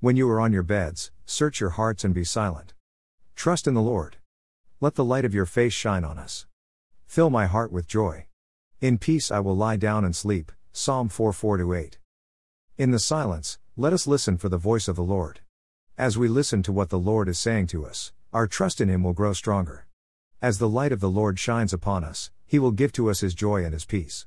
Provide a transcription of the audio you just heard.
When you are on your beds, search your hearts and be silent. Trust in the Lord. Let the light of your face shine on us. Fill my heart with joy. In peace I will lie down and sleep. Psalm 4 4 8. In the silence, let us listen for the voice of the Lord. As we listen to what the Lord is saying to us, our trust in Him will grow stronger. As the light of the Lord shines upon us, He will give to us His joy and His peace.